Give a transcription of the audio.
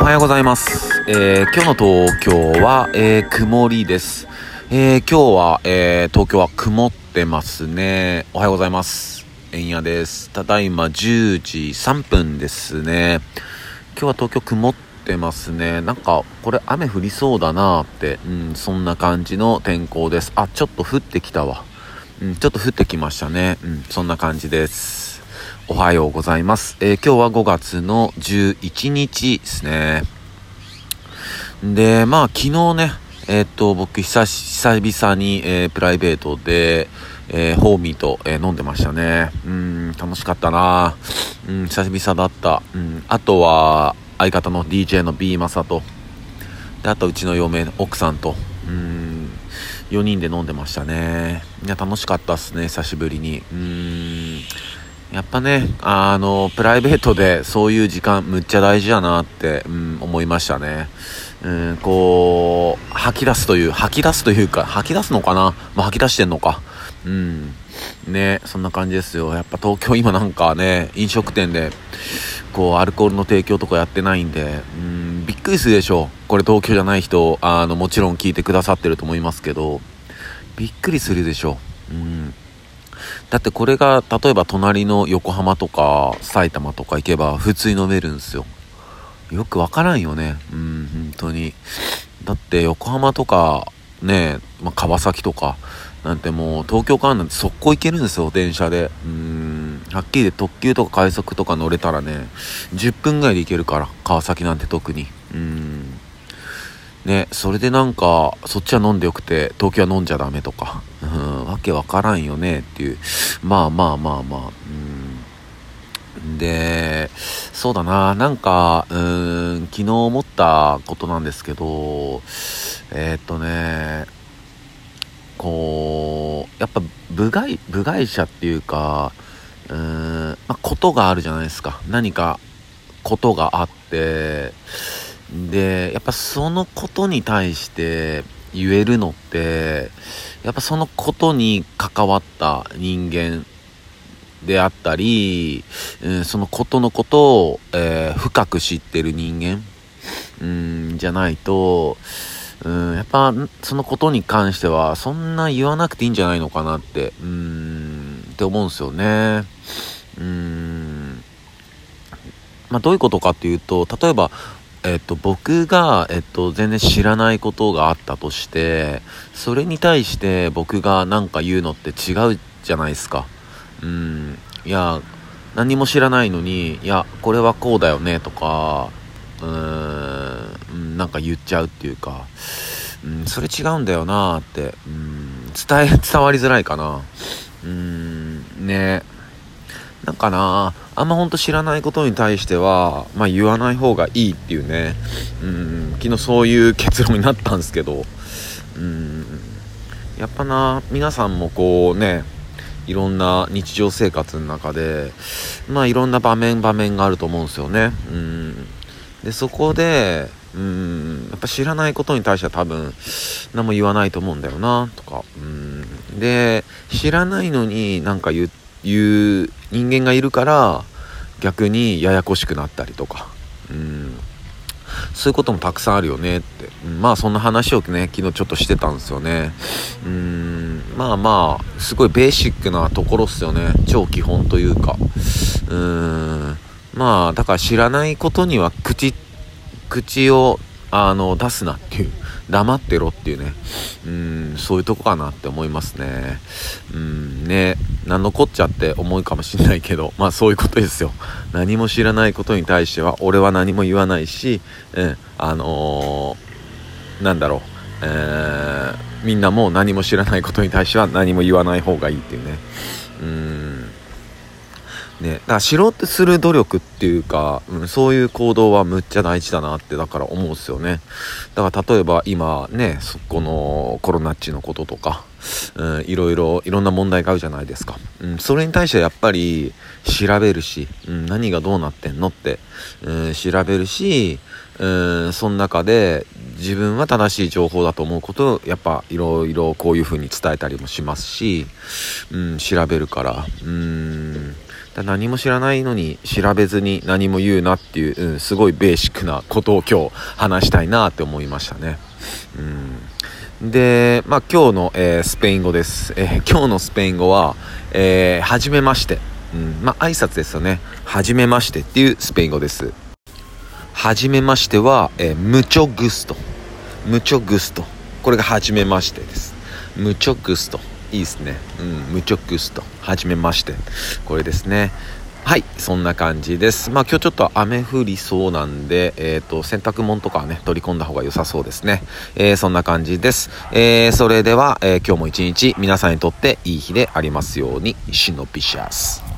おはようございます。えー今日の東京は、えー曇りです。えー今日は、えー東京は曇ってますね。おはようございます。えんやです。ただいま10時3分ですね。今日は東京曇ってますね。なんか、これ雨降りそうだなーって、うん、そんな感じの天候です。あ、ちょっと降ってきたわ。うん、ちょっと降ってきましたね。うん、そんな感じです。おはようございます。えー今日は5月の11日ですね。で、まあ昨日ね、えーっと、僕久々に、えープライベートで、えホーミーと、え飲んでましたね。うん、楽しかったなうん、久々だった。うん、あとは、相方の DJ の B マサと、で、あとうちの嫁、奥さんと、うん、4人で飲んでましたね。いや、楽しかったっすね、久しぶりに。うん、やっぱね、あの、プライベートでそういう時間むっちゃ大事だなって、うん、思いましたね。うん、こう、吐き出すという、吐き出すというか、吐き出すのかな？まあ、吐き出してんのか。うん。ね、そんな感じですよ。やっぱ東京今なんかね、飲食店で、こう、アルコールの提供とかやってないんで、うん、びっくりするでしょう。これ東京じゃない人、あの、もちろん聞いてくださってると思いますけど、びっくりするでしょう。うん。だってこれが例えば隣の横浜とか埼玉とか行けば普通に飲めるんですよ。よくわからんよね。うん本当に。だって横浜とかねまあ、川崎とかなんてもう東京からなんて速攻行けるんですよ電車で。うんはっきり言って特急とか快速とか乗れたらね10分ぐらいで行けるから川崎なんて特に。うん。ね、それでなんか、そっちは飲んでよくて、東京は飲んじゃダメとか、うん、わけわからんよねっていう。まあまあまあまあ、うん。で、そうだな、なんか、うん、昨日思ったことなんですけど、えーっとね、こう、やっぱ部外、部外者っていうか、うーん、まあ、ことがあるじゃないですか。何か、ことがあって、で、やっぱそのことに対して言えるのって、やっぱそのことに関わった人間であったり、うん、そのことのことを、えー深く知ってる人間、うん、じゃないと、うん、やっぱそのことに関してはそんな言わなくていいんじゃないのかなって、うん、って思うんですよね。うん。まあどういうことかっていうと、例えば、えっと、僕が、えっと、全然知らないことがあったとして、それに対して僕が何か言うのって違うじゃないですか。うん。いや、何も知らないのに、いや、これはこうだよね、とか、うーん、なんか言っちゃうっていうか、うん、それ違うんだよなって、うん、伝え、伝わりづらいかな。うん、ねなんかなあんまほんと知らないことに対しては、まあ言わない方がいいっていうね、うん、昨日そういう結論になったんですけど、うん、やっぱな、皆さんもこうね、いろんな日常生活の中で、まあいろんな場面場面があると思うんですよね。うん、で、そこで、うん、やっぱ知らないことに対しては多分何も言わないと思うんだよな、とか。うん、で、知らないのになんか言う言う人間がいるから逆にややこしくなったりとか、うん、そういうこともたくさんあるよねって、うん。まあそんな話をね昨日ちょっとしてたんですよね。うん。まあまあすごいベーシックなところっすよね。超基本というか。うん。まあだから知らないことには口口をあの出すなっていう。黙ってろっていうね。うんそういうとこかなって思いますね。うんね何のこっちゃって思うかもしんないけど まあそういうことですよ。何も知らないことに対しては俺は何も言わないし、うん、あのーなんだろう、えーみんなも何も知らないことに対しては何も言わない方がいいっていうね。うん。ね、だから知ろうとする努力っていうか、うん、そういう行動はむっちゃ大事だなってだから思うんですよね。だから例えば今ね、そこのコロナっちのこととか、うん、いろいろ、いろんな問題があるじゃないですか。うん、それに対してやっぱり調べるし、うん、何がどうなってんのって、うん、調べるし、うん、その中で自分は正しい情報だと思うことをやっぱいろいろこういうふうに伝えたりもしますし、うん、調べるから、うん、何も知らないのに調べずに何も言うなっていう、うん、すごいベーシックなことを今日話したいなって思いましたね。うん、で、まあ今日の、えー、スペイン語です。えー、今日のスペイン語は、えー、はじめまして。うん、まあ挨拶ですよね。はじめましてっていうスペイン語です。はじめましては、えー、ムチョグスト。ムチョグスト。これがはじめましてです。ムチョグスト。いいですね。うん、ムチョグスト。はじめまして。これですね。はい、そんな感じです。まあ今日ちょっと雨降りそうなんで、えっ、ー、と、洗濯物とかね、取り込んだ方が良さそうですね。えー、そんな感じです。えー、それでは、え今日も一日皆さんにとっていい日でありますように、シノピシャス。